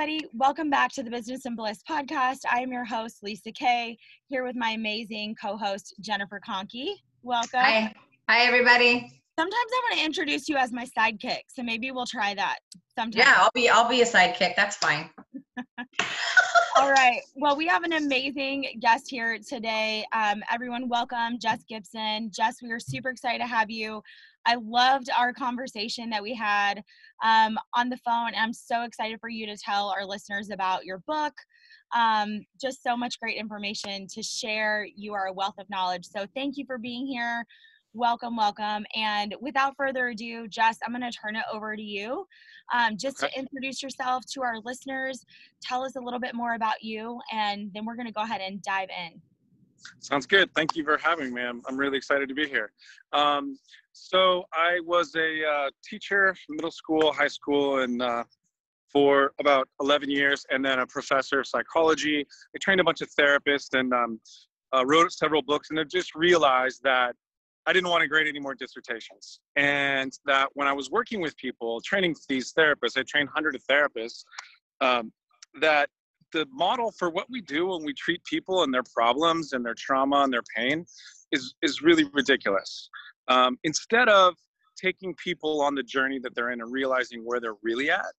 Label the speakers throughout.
Speaker 1: everybody. Welcome back to the Business and Bliss podcast. I am your host, Lisa Kay, here with my amazing co host, Jennifer Conkey. Welcome.
Speaker 2: Hi. Hi, everybody.
Speaker 1: Sometimes I want to introduce you as my sidekick, so maybe we'll try that sometime.
Speaker 2: Yeah, I'll be I'll be a sidekick. That's fine.
Speaker 1: All right. Well, we have an amazing guest here today. Um, everyone, welcome Jess Gibson. Jess, we are super excited to have you. I loved our conversation that we had um, on the phone. I'm so excited for you to tell our listeners about your book. Um, just so much great information to share. You are a wealth of knowledge. So thank you for being here. Welcome, welcome. And without further ado, Jess, I'm going to turn it over to you. Um, just okay. to introduce yourself to our listeners, tell us a little bit more about you, and then we're going to go ahead and dive in.
Speaker 3: Sounds good. Thank you for having me. I'm, I'm really excited to be here. Um, so I was a uh, teacher, middle school, high school, and uh, for about 11 years, and then a professor of psychology. I trained a bunch of therapists and um, uh, wrote several books, and I just realized that I didn't want to grade any more dissertations. And that when I was working with people, training these therapists, I trained hundreds of therapists, um, that the model for what we do when we treat people and their problems and their trauma and their pain is, is really ridiculous. Um, instead of taking people on the journey that they're in and realizing where they're really at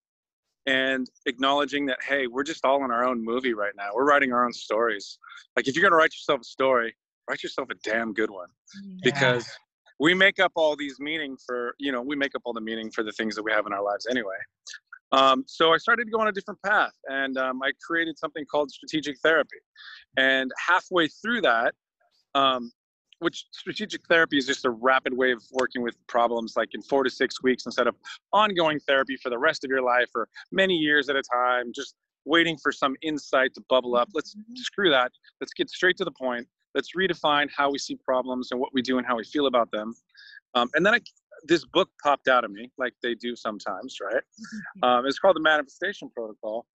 Speaker 3: and acknowledging that, hey, we're just all in our own movie right now. We're writing our own stories. Like if you're going to write yourself a story, write yourself a damn good one yeah. because we make up all these meaning for you know we make up all the meaning for the things that we have in our lives anyway um, so i started to go on a different path and um, i created something called strategic therapy and halfway through that um, which strategic therapy is just a rapid way of working with problems like in four to six weeks instead of ongoing therapy for the rest of your life or many years at a time just waiting for some insight to bubble up let's mm-hmm. screw that let's get straight to the point let's redefine how we see problems and what we do and how we feel about them. Um, and then I, this book popped out of me, like they do sometimes, right? Mm-hmm. Um, it's called the Manifestation Protocol.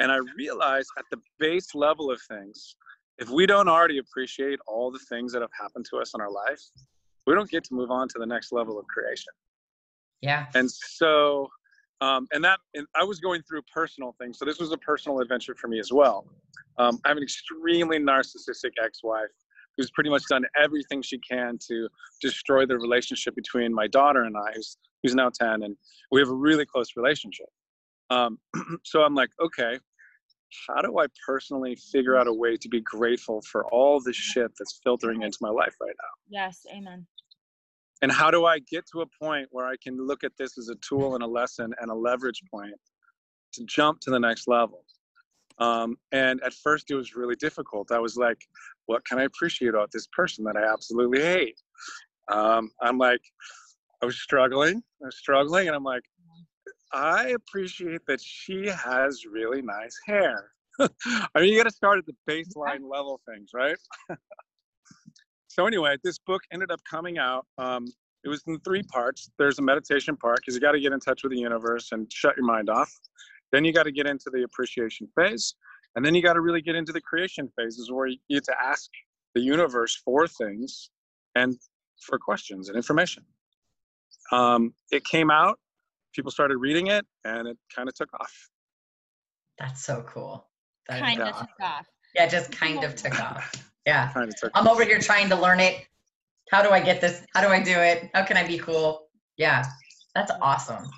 Speaker 3: And I realized at the base level of things, if we don't already appreciate all the things that have happened to us in our life, we don't get to move on to the next level of creation.
Speaker 2: Yeah.
Speaker 3: And so, um, and that, and I was going through personal things. So this was a personal adventure for me as well. Um, I have an extremely narcissistic ex-wife who's pretty much done everything she can to destroy the relationship between my daughter and I, who's, who's now 10, and we have a really close relationship. Um, so I'm like, okay, how do I personally figure out a way to be grateful for all the shit that's filtering into my life right now?
Speaker 1: Yes, amen.
Speaker 3: And how do I get to a point where I can look at this as a tool and a lesson and a leverage point to jump to the next level? Um, and at first, it was really difficult. I was like, what can I appreciate about this person that I absolutely hate? Um, I'm like, I was struggling, I was struggling, and I'm like, I appreciate that she has really nice hair. I mean, you got to start at the baseline level things, right? so anyway, this book ended up coming out. Um, it was in three parts. There's a meditation part because you got to get in touch with the universe and shut your mind off. Then you got to get into the appreciation phase. And then you got to really get into the creation phases where you get to ask the universe for things and for questions and information. Um, it came out, people started reading it, and it kind of took off.
Speaker 2: That's so cool.
Speaker 1: That kind of took off.
Speaker 2: Yeah, just kind of took off. Yeah. Kind of took I'm over here trying to learn it. How do I get this? How do I do it? How can I be cool? Yeah, that's awesome.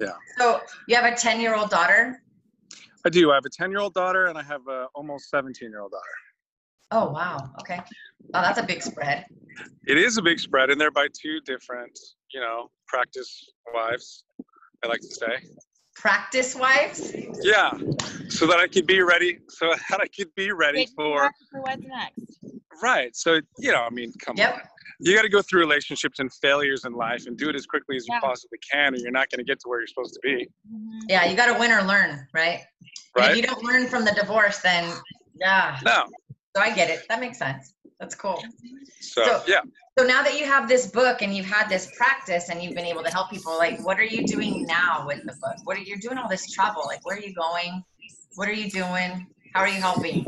Speaker 3: Yeah.
Speaker 2: So you have a 10 year old daughter?
Speaker 3: I do. I have a 10 year old daughter and I have a almost 17 year old daughter.
Speaker 2: Oh, wow. Okay. Oh, that's a big spread.
Speaker 3: It is a big spread, and they're by two different, you know, practice wives, I like to say.
Speaker 2: Practice wives?
Speaker 3: Yeah. So that I could be ready, so that I could be ready Wait, for.
Speaker 1: For what's next?
Speaker 3: Right. So, you know, I mean, come yep. on you got to go through relationships and failures in life and do it as quickly as yeah. you possibly can or you're not going to get to where you're supposed to be
Speaker 2: mm-hmm. yeah you got to win or learn right right if you don't learn from the divorce then yeah
Speaker 3: no
Speaker 2: so i get it that makes sense that's cool
Speaker 3: so, so yeah
Speaker 2: so now that you have this book and you've had this practice and you've been able to help people like what are you doing now with the book what are you doing all this travel like where are you going what are you doing how are you helping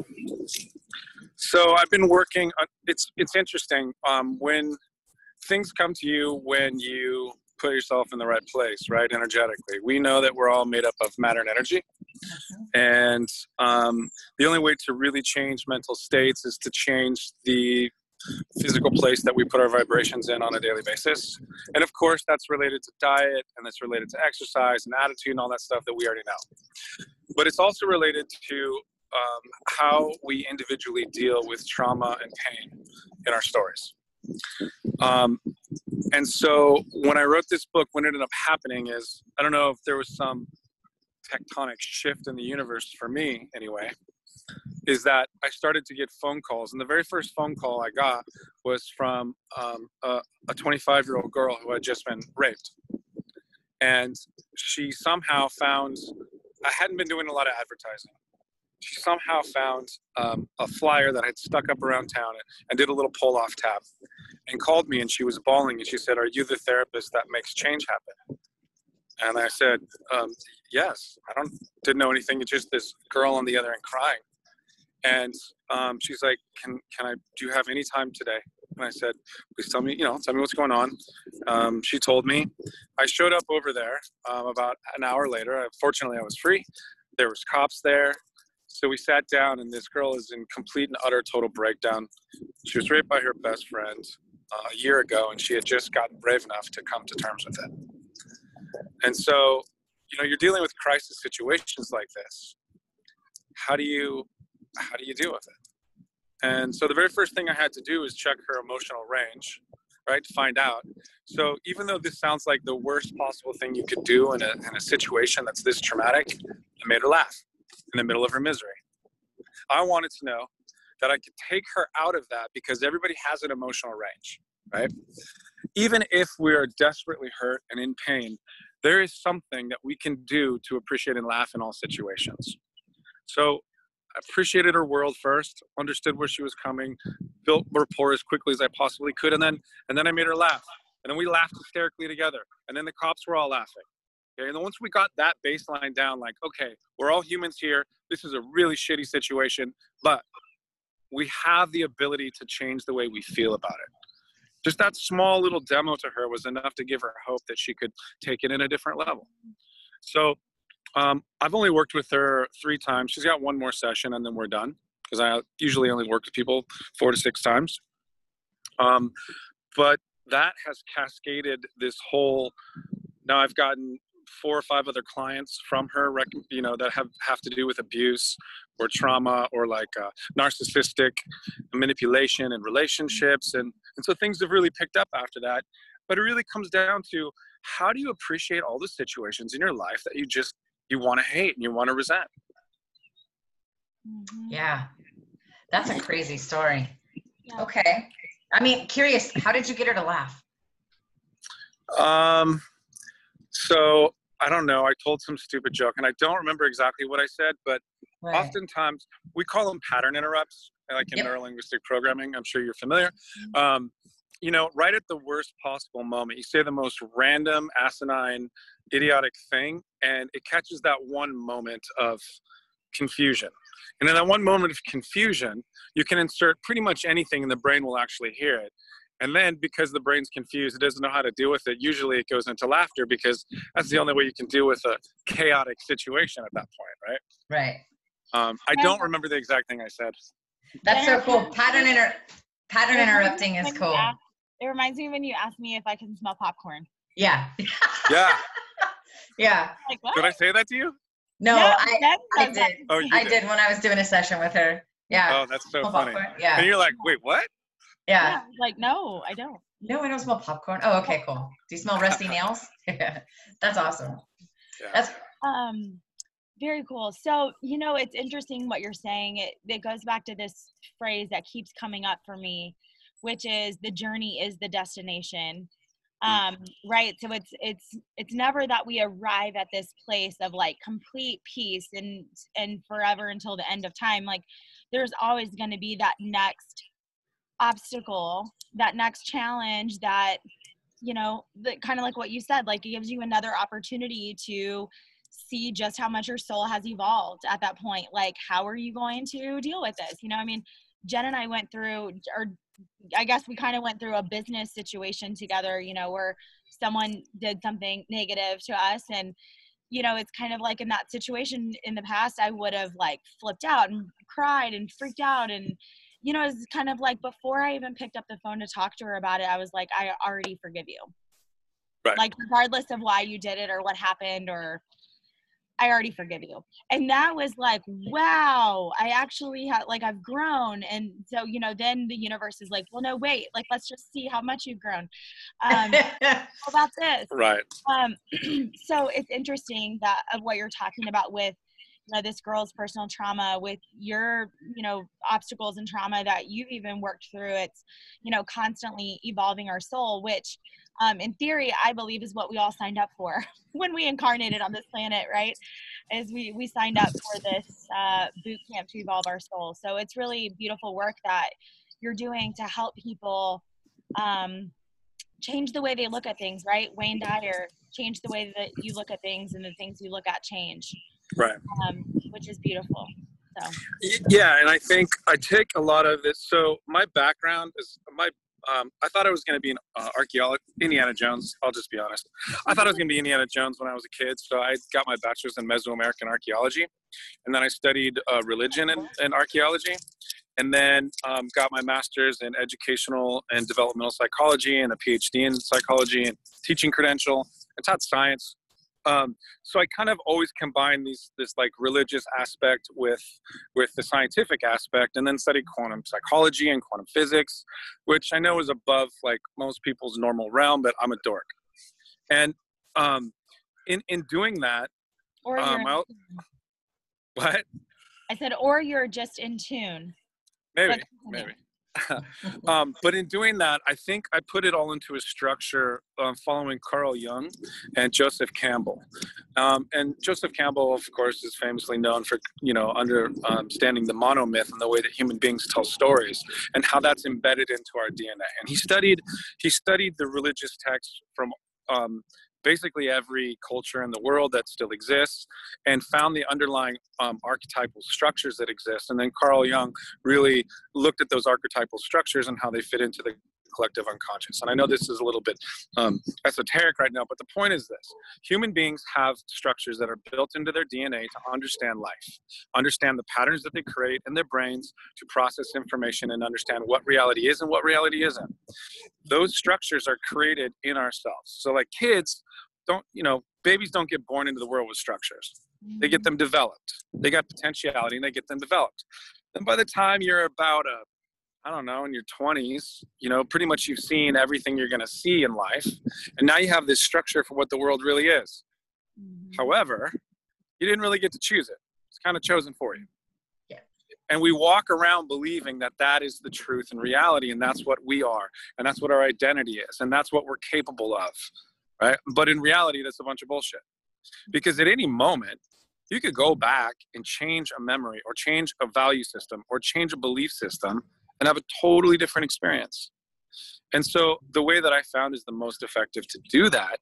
Speaker 3: so I've been working. On, it's it's interesting um, when things come to you when you put yourself in the right place, right? Energetically. We know that we're all made up of matter and energy. And um, the only way to really change mental states is to change the physical place that we put our vibrations in on a daily basis. And of course, that's related to diet and that's related to exercise and attitude and all that stuff that we already know. But it's also related to um, how we individually deal with trauma and pain in our stories. Um, and so when I wrote this book, what ended up happening is I don't know if there was some tectonic shift in the universe for me anyway is that I started to get phone calls. And the very first phone call I got was from um, a 25 year old girl who had just been raped. And she somehow found, I hadn't been doing a lot of advertising. She somehow found um, a flyer that I had stuck up around town and did a little pull off tab and called me and she was bawling and she said, Are you the therapist that makes change happen? And I said, um, Yes. I don't didn't know anything. It's just this girl on the other end crying. And um, she's like, "Can can I? Do you have any time today?" And I said, "Please tell me. You know, tell me what's going on." Um, she told me. I showed up over there um, about an hour later. Fortunately, I was free. There was cops there. So we sat down, and this girl is in complete and utter total breakdown. She was raped by her best friend uh, a year ago, and she had just gotten brave enough to come to terms with it. And so, you know, you're dealing with crisis situations like this. How do you how do you deal with it? And so the very first thing I had to do is check her emotional range, right, to find out. So even though this sounds like the worst possible thing you could do in a, in a situation that's this traumatic, I made her laugh in the middle of her misery. I wanted to know that I could take her out of that because everybody has an emotional range, right? Even if we are desperately hurt and in pain, there is something that we can do to appreciate and laugh in all situations. So I appreciated her world first, understood where she was coming, built rapport as quickly as I possibly could, and then and then I made her laugh, and then we laughed hysterically together, and then the cops were all laughing. Okay, and then once we got that baseline down, like okay, we're all humans here. This is a really shitty situation, but we have the ability to change the way we feel about it. Just that small little demo to her was enough to give her hope that she could take it in a different level. So um, I've only worked with her three times. She's got one more session and then we're done because I usually only work with people four to six times. Um, but that has cascaded this whole. Now I've gotten four or five other clients from her, you know, that have have to do with abuse or trauma or like uh, narcissistic manipulation and relationships, and and so things have really picked up after that. But it really comes down to how do you appreciate all the situations in your life that you just you want to hate and you want to resent.
Speaker 2: Mm-hmm. Yeah. That's a crazy story. Yeah. Okay. I mean, curious, how did you get her to laugh?
Speaker 3: Um, so I don't know. I told some stupid joke and I don't remember exactly what I said, but right. oftentimes we call them pattern interrupts, like in yep. neurolinguistic programming. I'm sure you're familiar. Mm-hmm. Um, you know, right at the worst possible moment, you say the most random, asinine, idiotic thing, and it catches that one moment of confusion. And in that one moment of confusion, you can insert pretty much anything and the brain will actually hear it. And then because the brain's confused, it doesn't know how to deal with it. Usually it goes into laughter because that's the only way you can deal with a chaotic situation at that point, right?
Speaker 2: Right.
Speaker 3: Um, I don't remember the exact thing I said.
Speaker 2: That's so cool. Pattern inter pattern interrupting is cool.
Speaker 1: It reminds me when you asked me if I can smell popcorn.
Speaker 2: Yeah.
Speaker 3: yeah.
Speaker 2: Yeah.
Speaker 1: Like,
Speaker 3: Did I say that to you?
Speaker 2: No, I, I did.
Speaker 3: Oh,
Speaker 2: I did. did when I was doing a session with her. Yeah.
Speaker 3: Oh, that's so funny. Popcorn.
Speaker 2: Yeah.
Speaker 3: And you're like, wait, what?
Speaker 2: Yeah. yeah.
Speaker 1: Like, no, I don't.
Speaker 2: No, I don't smell popcorn. Oh, okay, cool. Do you smell rusty nails? Yeah. That's awesome. Yeah. That's
Speaker 1: um very cool. So, you know, it's interesting what you're saying. It it goes back to this phrase that keeps coming up for me, which is the journey is the destination. Mm. um right so it's it's it's never that we arrive at this place of like complete peace and and forever until the end of time like there's always going to be that next obstacle that next challenge that you know the kind of like what you said like it gives you another opportunity to see just how much your soul has evolved at that point. Like how are you going to deal with this? You know i mean Jen and I went through, or I guess we kind of went through a business situation together, you know, where someone did something negative to us. And you know it's kind of like in that situation in the past i would have like flipped out and cried and freaked out and you know it's kind of like before i even picked up the phone to talk to her about it i was like i already forgive you
Speaker 3: Right.
Speaker 1: like regardless of why you did it or what happened or I already forgive you. And that was like, wow, I actually had like I've grown. And so, you know, then the universe is like, well, no, wait, like let's just see how much you've grown. Um, about this?
Speaker 3: Right.
Speaker 1: Um, so it's interesting that of what you're talking about with know this girl's personal trauma with your you know obstacles and trauma that you've even worked through it's you know constantly evolving our soul which um, in theory i believe is what we all signed up for when we incarnated on this planet right? Is we we signed up for this uh, boot camp to evolve our soul. So it's really beautiful work that you're doing to help people um, change the way they look at things right? Wayne dyer change the way that you look at things and the things you look at change
Speaker 3: Right.
Speaker 1: um, which is beautiful so
Speaker 3: Yeah, and I think I take a lot of this. So my background is my. Um, I thought I was going to be an uh, archaeologist, Indiana Jones. I'll just be honest. I thought I was going to be Indiana Jones when I was a kid. So I got my bachelor's in Mesoamerican archaeology, and then I studied uh, religion and, and archaeology, and then um, got my master's in educational and developmental psychology and a PhD in psychology and teaching credential and taught science. Um, so I kind of always combine these this like religious aspect with with the scientific aspect and then studied quantum psychology and quantum physics which i know is above like most people's normal realm but i'm a dork. And um in in doing that
Speaker 1: or you're
Speaker 3: Um, I'll- what?
Speaker 1: I said or you're just in tune.
Speaker 3: Maybe maybe um, but in doing that, I think I put it all into a structure um, following Carl Jung and Joseph Campbell. Um, and Joseph Campbell, of course, is famously known for you know understanding the monomyth and the way that human beings tell stories and how that's embedded into our DNA. And he studied he studied the religious texts from um, basically every culture in the world that still exists and found the underlying um, archetypal structures that exist. And then Carl Jung really looked at those archetypal structures and how they fit into the collective unconscious. And I know this is a little bit um, esoteric right now, but the point is this human beings have structures that are built into their DNA to understand life, understand the patterns that they create in their brains to process information and understand what reality is and what reality isn't. Those structures are created in ourselves. So, like kids, don't, you know, babies don't get born into the world with structures they get them developed. They got potentiality and they get them developed. And by the time you're about a, I don't know, in your 20s, you know, pretty much you've seen everything you're going to see in life. And now you have this structure for what the world really is.
Speaker 1: Mhm.
Speaker 3: However, you didn't really get to choose it. It's kind of chosen for you.
Speaker 2: Yeah.
Speaker 3: And we walk around believing that that is the truth and reality, and that's what we are, and that's what our identity is, and that's what we're capable of, right? But in reality, that's a bunch of bullshit. Because at any moment, you could go back and change a memory, or change a value system, or change a belief system, and have a totally different experience. And so, the way that I found is the most effective to do that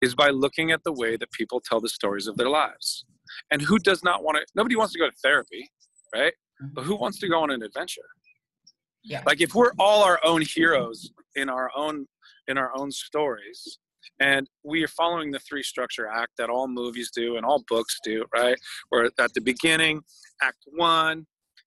Speaker 3: is by looking at the way that people tell the stories of their lives. And who does not want to, nobody wants to go to therapy, right? Mm-hmm. But who wants to go on an adventure?
Speaker 2: Yeah.
Speaker 3: Like if we're all our own heroes in our own in our own stories and we are following the three structure act that all movies do and all books do, right? Where at the beginning, act 1,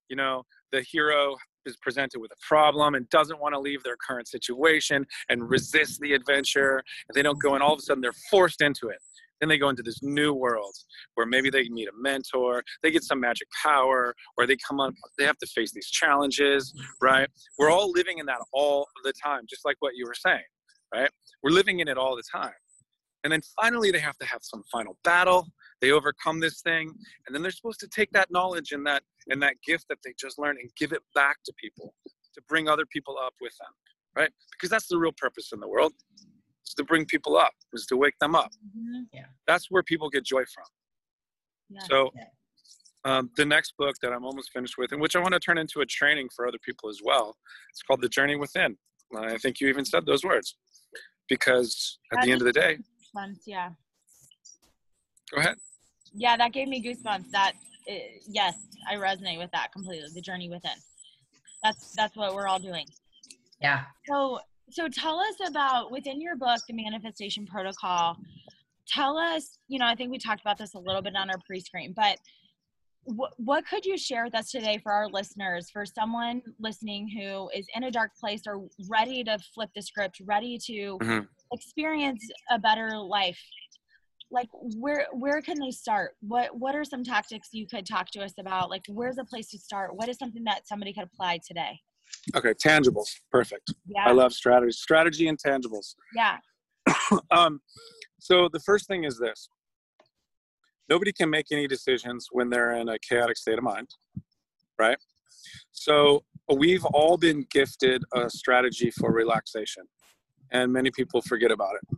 Speaker 3: you know, the hero is presented with a problem and doesn't want to leave their current situation and resist the adventure and they don't go and all of a sudden they're forced into it. Then they go into this new world where maybe they meet a mentor they get some magic power or they come up they have to face these challenges right? We're all living in that all the time just like what you were saying right? We're living in it all the time. And then finally they have to have some final battle they overcome this thing and then they're supposed to take that knowledge and that and that gift that they just learned and give it back to people to bring other people up with them right? Because that's the real purpose in the world is to bring people up is to wake them up.
Speaker 1: Mhm.
Speaker 3: that's where people get joy from.
Speaker 1: Yeah.
Speaker 3: so um, the next book that i'm almost finished with and which i want to turn into a training for other people as well it's called the journey within. I think you even said those words because at the end of the day
Speaker 1: Goosebumps, yeah.
Speaker 3: Go ahead
Speaker 1: yeah that gave me goosebumps that uh, yes i resonate with that completely the journey within That's that's what we're all doing.
Speaker 2: Yeah.
Speaker 1: So so tell us about within your book, the manifestation protocol. Tell us, you know, I think we talked about this a little bit on our pre-screen, but what, what could you share with us today for our listeners, for someone listening who is in a dark place or ready to flip the script, ready to
Speaker 3: hmm
Speaker 1: experience a better life? Like where where can they start? What what are some tactics you could talk to us about? Like where's a place to start? What is something that somebody could apply today?
Speaker 3: Okay, tangibles. Perfect.
Speaker 1: Yeah.
Speaker 3: I love strategy. Strategy and tangibles.
Speaker 1: yeah.
Speaker 3: um, so the first thing is this nobody can make any decisions when they're in a chaotic state of mind right so we've all been gifted a strategy for relaxation and many people forget about it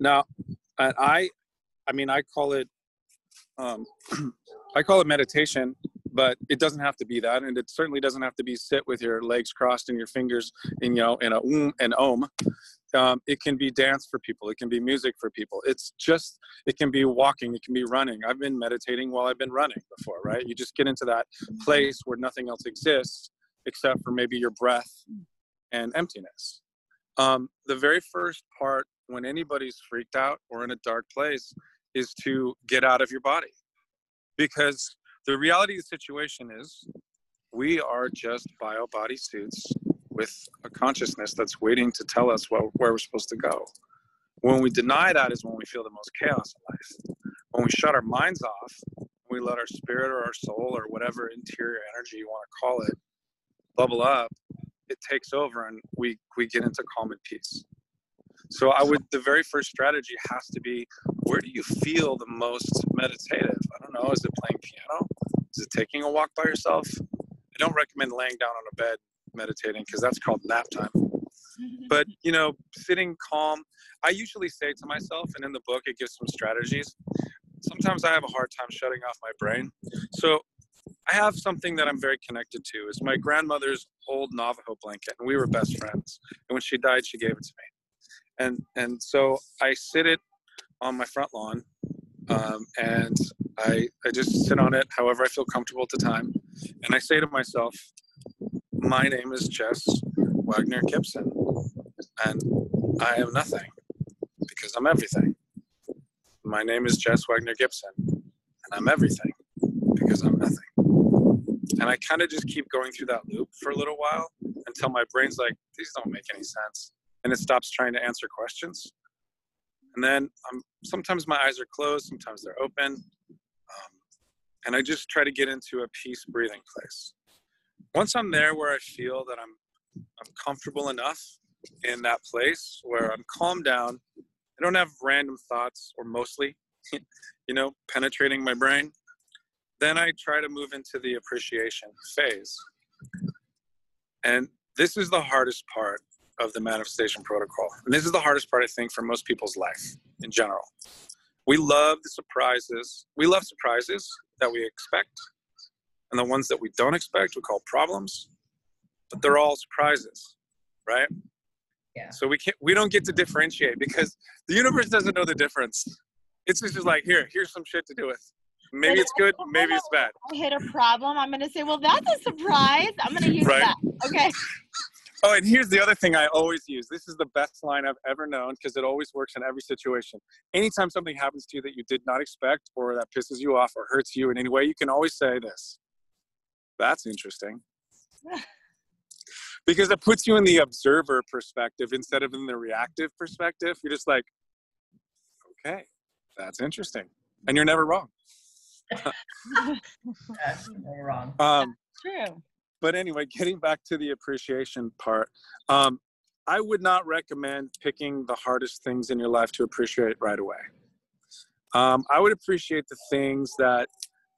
Speaker 3: now and i i mean i call it um, i call it meditation but it doesn't have to be that and it certainly doesn't have to be sit with your legs crossed and your fingers in you know in a um and om um, it can be dance for people it can be music for people it's just it can be walking it can be running i've been meditating while i've been running before right? You just get into that place where nothing else exists except for maybe your breath and emptiness. Um, the very first part when anybody's freaked out or in a dark place is to get out of your body because the reality of the situation is we are just bio body suits with a consciousness that's waiting to tell us what, where we're supposed to go. When we deny that is when we feel the most chaos in life. When we shut our minds off, we let our spirit or our soul or whatever interior energy you want to call it bubble up, it takes over and we, we get into calm and peace. So I would the very first strategy has to be where do you feel the most meditative? I don't know, is it playing piano? Is it taking a walk by yourself? I don't recommend laying down on a bed meditating because that's called nap time. But you know, sitting calm. I usually say to myself, and in the book it gives some strategies. Sometimes I have a hard time shutting off my brain. So I have something that I'm very connected to. Is my grandmother's old Navajo blanket, and we were best friends. And when she died, she gave it to me. And and so I sit it on my front lawn, um, and I I just sit on it however I feel comfortable at the time, and I say to myself, my name is Jess Wagner Gibson, and I am nothing because I'm everything. My name is Jess Wagner Gibson, and I'm everything because I'm nothing. And I kind of just keep going through that loop for a little while until my brain's like, these don't make any sense. And it stops trying to answer questions. And then um, sometimes my eyes are closed, sometimes they're open. Um, and I just try to get into a peace breathing place once I'm there where I feel that I'm I'm comfortable enough in that place where I'm calmed down, I don't have random thoughts or mostly, you know, penetrating my brain, then I try to move into the appreciation phase. And this is the hardest part of the manifestation protocol. And this is the hardest part I think for most people's life in general. We love the surprises. We love surprises that we expect and the ones that we don't expect we call problems but they're all surprises right
Speaker 2: Yeah.
Speaker 3: so we can't we don't get to differentiate because the universe doesn't know the difference it's just like here here's some shit to do with maybe it's good maybe it's bad
Speaker 1: I hit a problem. I'm gonna say, well, that's a surprise. I'm gonna use
Speaker 3: Right.
Speaker 1: that. Okay.
Speaker 3: oh and here's the other thing i always use this is the best line i've ever known because it always works in every situation anytime something happens to you that you did not expect or that pisses you off or hurts you in any way you can always say this that's interesting because it puts you in the observer perspective instead of in the reactive perspective. You're just like, okay, that's interesting, and you're never wrong.
Speaker 2: That's no wrong.
Speaker 3: Um,
Speaker 1: True.
Speaker 3: But anyway, getting back to the appreciation part, um, I would not recommend picking the hardest things in your life to appreciate right away. Um, I would appreciate the things that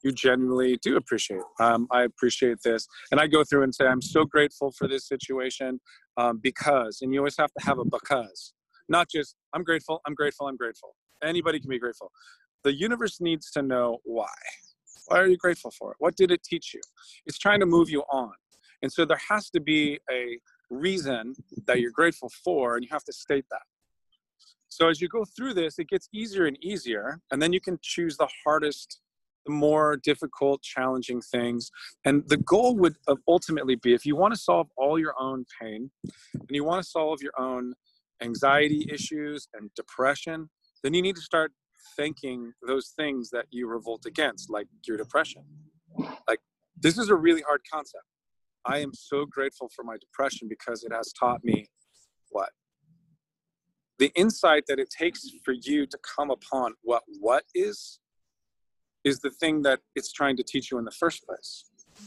Speaker 3: you genuinely do appreciate. Um, I appreciate this. And I go through and say, I'm so grateful for this situation um, because, and you always have to have a because, not just, I'm grateful, I'm grateful, I'm grateful. Anybody can be grateful. The universe needs to know why. Why are you grateful for it? What did it teach you? It's trying to move you on. And so there has to be a reason that you're grateful for, and you have to state that. So as you go through this, it gets easier and easier, and then you can choose the hardest the more difficult, challenging things. And the goal would uh, ultimately be if you want to solve all your own pain and you want to solve your own anxiety issues and depression, then you need to start thinking those things that you revolt against, like your depression. Like, this is a really hard concept. I am so grateful for my depression because it has taught me what? The insight that it takes for you to come upon what what is is the thing that it's trying to teach you in the first place.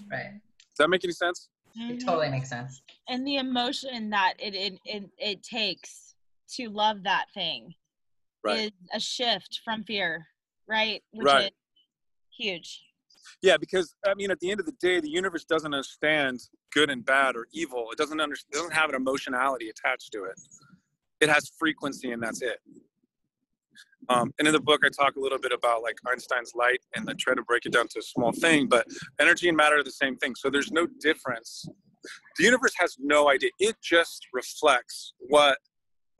Speaker 2: Right.
Speaker 3: Does that make any sense?
Speaker 2: It mm-hmm. totally makes sense.
Speaker 1: And the emotion that it it it, it takes to love that thing right. is a shift from fear, right?
Speaker 3: Which right.
Speaker 1: huge.
Speaker 3: Yeah, because I mean, at the end of the day, the universe doesn't understand good and bad or evil. It doesn't understand. It doesn't have an emotionality attached to it. It has frequency, and that's it. Um, and in the book, I talk a little bit about like Einstein's light, and I try to break it down to a small thing. But energy and matter are the same thing, so there's no difference. The universe has no idea. It just reflects what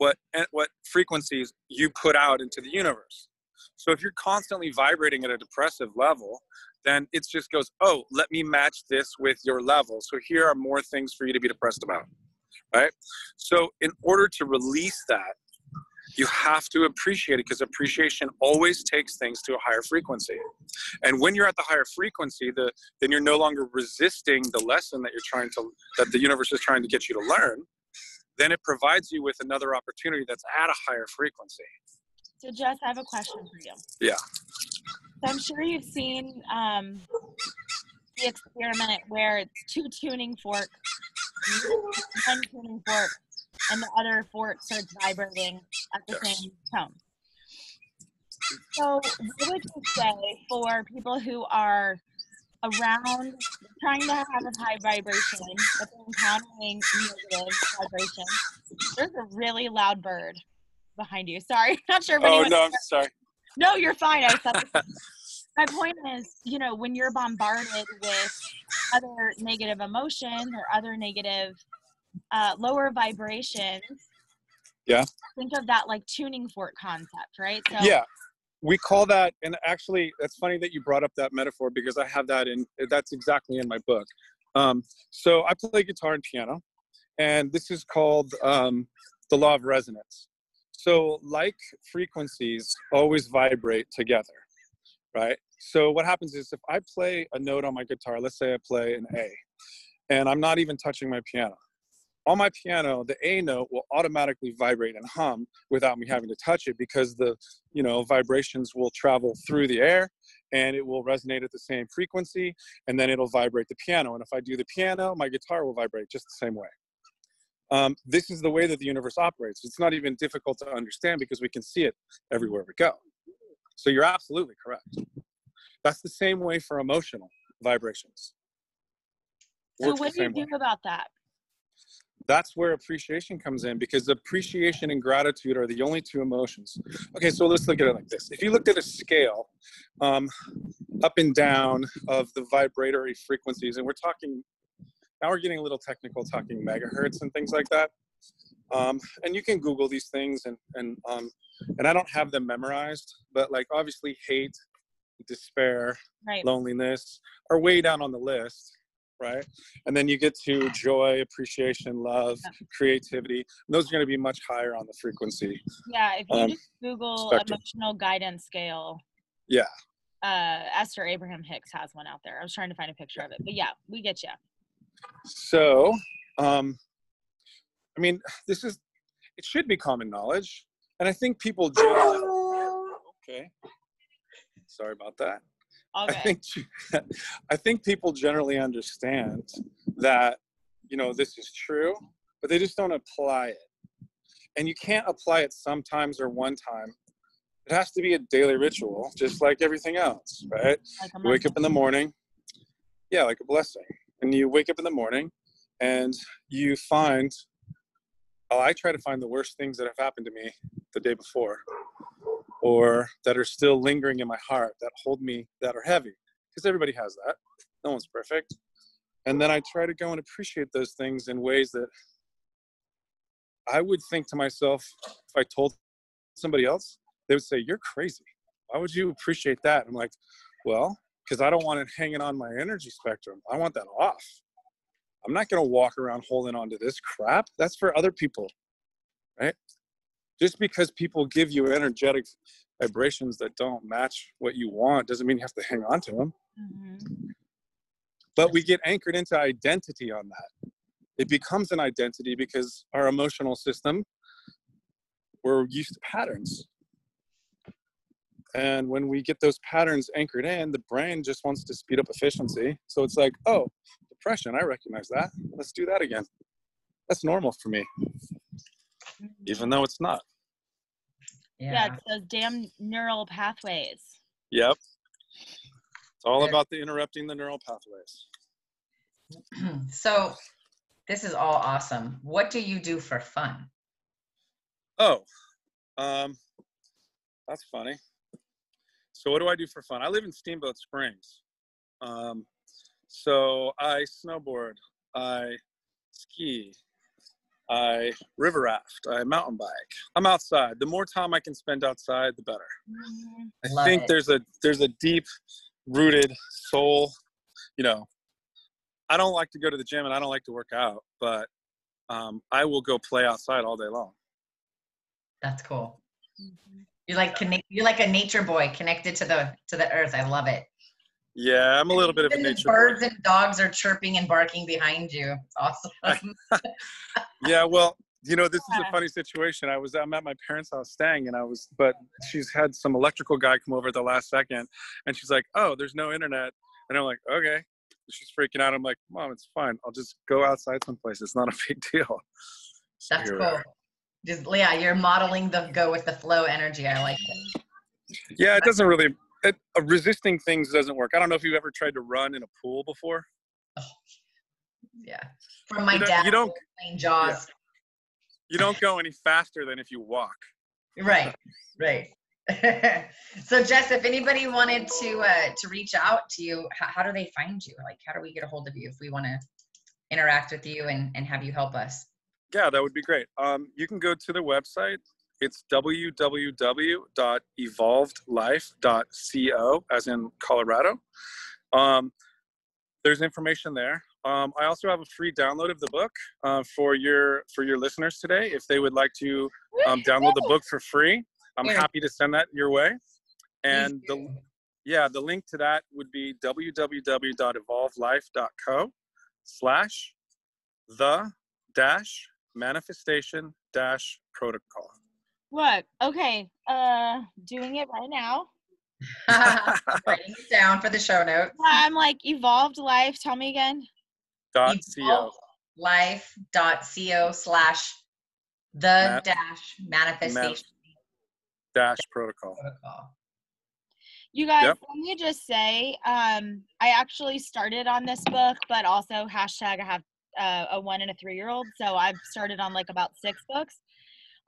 Speaker 3: what eh, what frequencies you put out into the universe. So if you're constantly vibrating at a depressive level, then it just goes, oh, let me match this with your level. So here are more things for you to be depressed about, right? So in order to release that, you have to appreciate it because appreciation always takes things to a higher frequency. And when you're at the higher frequency, the, then you're no longer resisting the lesson that you're trying to, that the universe is trying to get you to learn. Then it provides you with another opportunity that's at a higher frequency.
Speaker 1: So, Jess, I have a question for you.
Speaker 3: Yeah.
Speaker 1: So I'm sure you've seen um, the experiment where it's two tuning forks, one tuning fork and the other fork starts vibrating at the yes. same tone. So, what would you say for people who are around trying to have a high vibration, but they're encountering negative vibration? There's a really loud bird behind you. Sorry, not sure. If
Speaker 3: oh no, I'm sorry.
Speaker 1: No, you're fine. I thought. my point is, you know, when you're bombarded with other negative emotions or other negative uh, lower vibrations.
Speaker 3: Yeah.
Speaker 1: Think of that like tuning fork concept, right?
Speaker 3: So yeah, we call that, and actually, it's funny that you brought up that metaphor because I have that in. That's exactly in my book. Um, so I play guitar and piano, and this is called um, the law of resonance. So like frequencies always vibrate together, right? So what happens is if I play a note on my guitar, let's say I play an A, and I'm not even touching my piano, on my piano the a note will automatically vibrate and hum without me having to touch it because the you know vibrations will travel through the air and it will resonate at the same frequency and then it'll vibrate the piano. And if i do the piano my guitar will vibrate just the same way. Um, this is the way that the universe operates. It's not even difficult to understand because we can see it everywhere we go. So you're absolutely correct. That's the same way for emotional vibrations.
Speaker 1: So what do you do way. about that
Speaker 3: that's where appreciation comes in because appreciation and gratitude are the only two emotions. Okay, so let's look at it like this. If you looked at a scale um, up and down of the vibratory frequencies, and we're talking, now we're getting a little technical talking megahertz and things like that. Um, and you can Google these things and, and, um, and I don't have them memorized, but like obviously hate, despair, right. loneliness are way down on the list right? And then you get to joy, appreciation, love, yeah. creativity. those are going to be much higher on the frequency.
Speaker 1: Yeah, if you um, just Google spectrum. emotional guidance scale.
Speaker 3: Yeah.
Speaker 1: Uh, Esther Abraham Hicks has one out there. I was trying to find a picture of it, but yeah, we get you.
Speaker 3: So, um, I mean, this is it should be common knowledge, and I think people. Okay. Sorry about that.
Speaker 1: Okay.
Speaker 3: I think I think people generally understand that you know this is true, but they just don't apply it. And you can't apply it sometimes or one time. It has to be a daily ritual, just like everything else, right? Like you wake up in the morning, yeah, like a blessing. And you wake up in the morning and you find oh, I try to find the worst things that have happened to me the day before or mm-hmm. that are still lingering in my heart that hold me that are heavy because everybody has that no one's perfect and then i try to go and appreciate those things in ways that i would think to myself if i told somebody else they would say you're crazy why would you appreciate that i'm like well because I don't want it hanging on my energy spectrum. I want that off. I'm not going to walk around holding on to this crap. That's for other people, right? Just because people give you energetic vibrations that don't match what you want doesn't mean you have to hang on to them. Mm-hmm. But we get anchored into identity on that. It becomes an identity because our emotional system, we're used to patterns. And when we get those patterns anchored in, the brain just wants to speed up efficiency. So it's like, oh, depression, I recognize that. Let's do that again. That's normal for me, even though it's not.
Speaker 1: Yeah, yeah it's those damn neural pathways.
Speaker 3: Yep. It's all about the interrupting the neural pathways.
Speaker 2: so this is all awesome. What do you do for fun?
Speaker 3: Oh, um, that's funny. So what do I do for fun? I live in Steamboat Springs. Um, so I snowboard, I ski, I river raft, I mountain bike. I'm outside. The more time I can spend outside, the better. Mm-hmm. I Love think it. there's a there's a deep rooted soul, you know. I don't like to go to the gym and I don't like to work out, but um, I will go play outside all day long.
Speaker 2: That's cool. Mm-hmm. You're like connect. You're like a nature boy, connected to the to the earth. I love it.
Speaker 3: Yeah, I'm a little bit of a nature.
Speaker 2: Birds
Speaker 3: boy.
Speaker 2: and dogs are chirping and barking behind you. It's awesome.
Speaker 3: yeah, well, you know, this is a funny situation. I was I'm at my parents' house staying, and I was, but she's had some electrical guy come over at the last second, and she's like, "Oh, there's no internet," and I'm like, "Okay." She's freaking out. I'm like, "Mom, it's fine. I'll just go outside someplace. It's not a big deal."
Speaker 2: So That's cool just yeah you're modeling the go with the flow energy i like it
Speaker 3: yeah it doesn't really it, uh, resisting things doesn't work. I don't know if you've ever tried to run in a pool before. Oh,
Speaker 2: yeah. From my you dad you don't jaws. Yeah.
Speaker 3: you don't go any faster than if you walk.
Speaker 2: Right right. So jess if anybody wanted to uh to reach out to you how, how do they find you? Like how do we get a hold of you if we want to interact with you and and have you help us?
Speaker 3: Yeah, that would be great. Um, you can go to the website. It's www.evolvedlife.co, as in Colorado. Um, there's information there. Um, I also have a free download of the book uh, for your for your listeners today. If they would like to um, download the book for free, I'm happy to send that your way. And the yeah, the link to that would be www.evolvelife.co slash the dash manifestation dash protocol.
Speaker 1: What? Okay. Uh, doing it right now.
Speaker 2: Writing it down for the show notes.
Speaker 1: I'm like evolved life. Tell me again.
Speaker 3: Dot co.
Speaker 2: Life dot co slash the Mat- dash manifestation
Speaker 3: dash protocol. protocol.
Speaker 1: You guys, yep. let me just say, um, I actually started on this book, but also hashtag I have uh, a one and a three year old. So I've started on like about six books.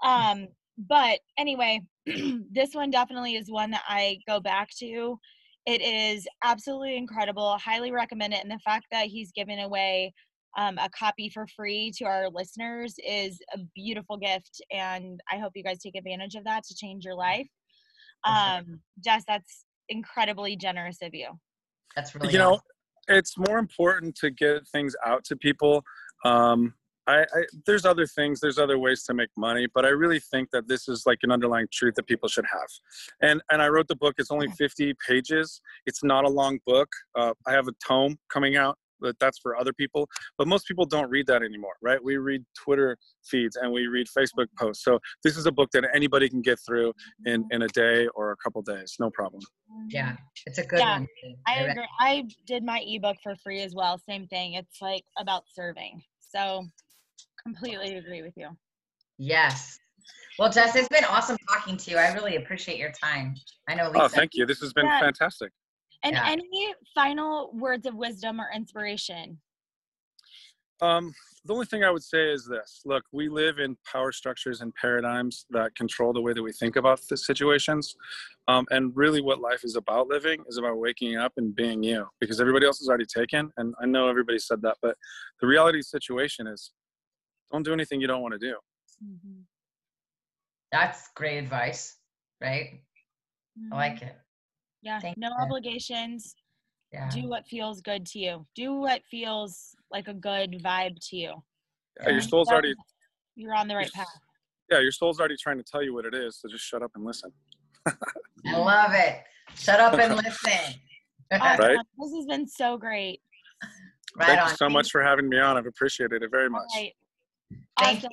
Speaker 1: Um, but anyway, this one definitely is one that I go back to. It is absolutely incredible. Highly recommend it. And the fact that he's giving away um, a copy for free to our listeners is a beautiful gift. And I hope you guys take advantage of that to change your life. Um, Jess, that's incredibly generous of you.
Speaker 2: That's really
Speaker 3: you know it's more important to get things out to people. Um, I, I, there's other things, there's other ways to make money, but I really think that this is like an underlying truth that people should have. And and I wrote the book. It's only 50 pages. It's not a long book. Uh, I have a tome coming out that that's for other people but most people don't read that anymore right? We read twitter feeds and we read facebook posts. So this is a book that anybody can get through in in a day or a couple days no problem.
Speaker 2: Yeah it's a good yeah, one.
Speaker 1: I agree. I did my ebook for free as well same thing. It's like about serving. So completely agree with you
Speaker 2: yes well, Jess, it's been awesome talking to you. I really appreciate your time. I know. Oh, Lisa.
Speaker 3: Oh, thank you. This has been yeah. fantastic.
Speaker 1: And yeah. any final words of wisdom or inspiration?
Speaker 3: Um, the only thing I would say is this look, we live in power structures and paradigms that control the way that we think about the situations. Um, and really, what life is about living is about waking up and being you because everybody else is already taken. And I know everybody said that, but the reality the situation is don't do anything you don't want to do. Mm-hmm.
Speaker 2: That's great advice, right? Mm-hmm. I like it.
Speaker 1: Yeah, Thank no you. obligations.
Speaker 2: Yeah.
Speaker 1: do what feels good to you. Do what feels like a good vibe to you.
Speaker 3: Yeah, your soul's
Speaker 1: Then
Speaker 3: already
Speaker 1: You're on the right path.
Speaker 3: yeah, your soul's already trying to tell you what it is. So just shut up and listen.
Speaker 2: I love it. Shut up and listen.
Speaker 1: Awesome.
Speaker 3: Right?
Speaker 1: This has been so great.
Speaker 2: right
Speaker 3: Thank
Speaker 2: on.
Speaker 3: you so much for having me on. I've appreciated it very much.
Speaker 1: right.
Speaker 2: Thank
Speaker 1: Awesome.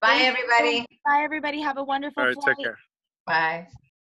Speaker 2: Bye,
Speaker 1: Thank you.
Speaker 2: everybody.
Speaker 1: Bye, everybody. Have a wonderful
Speaker 3: All right,
Speaker 1: flight.
Speaker 3: take care.
Speaker 2: Bye.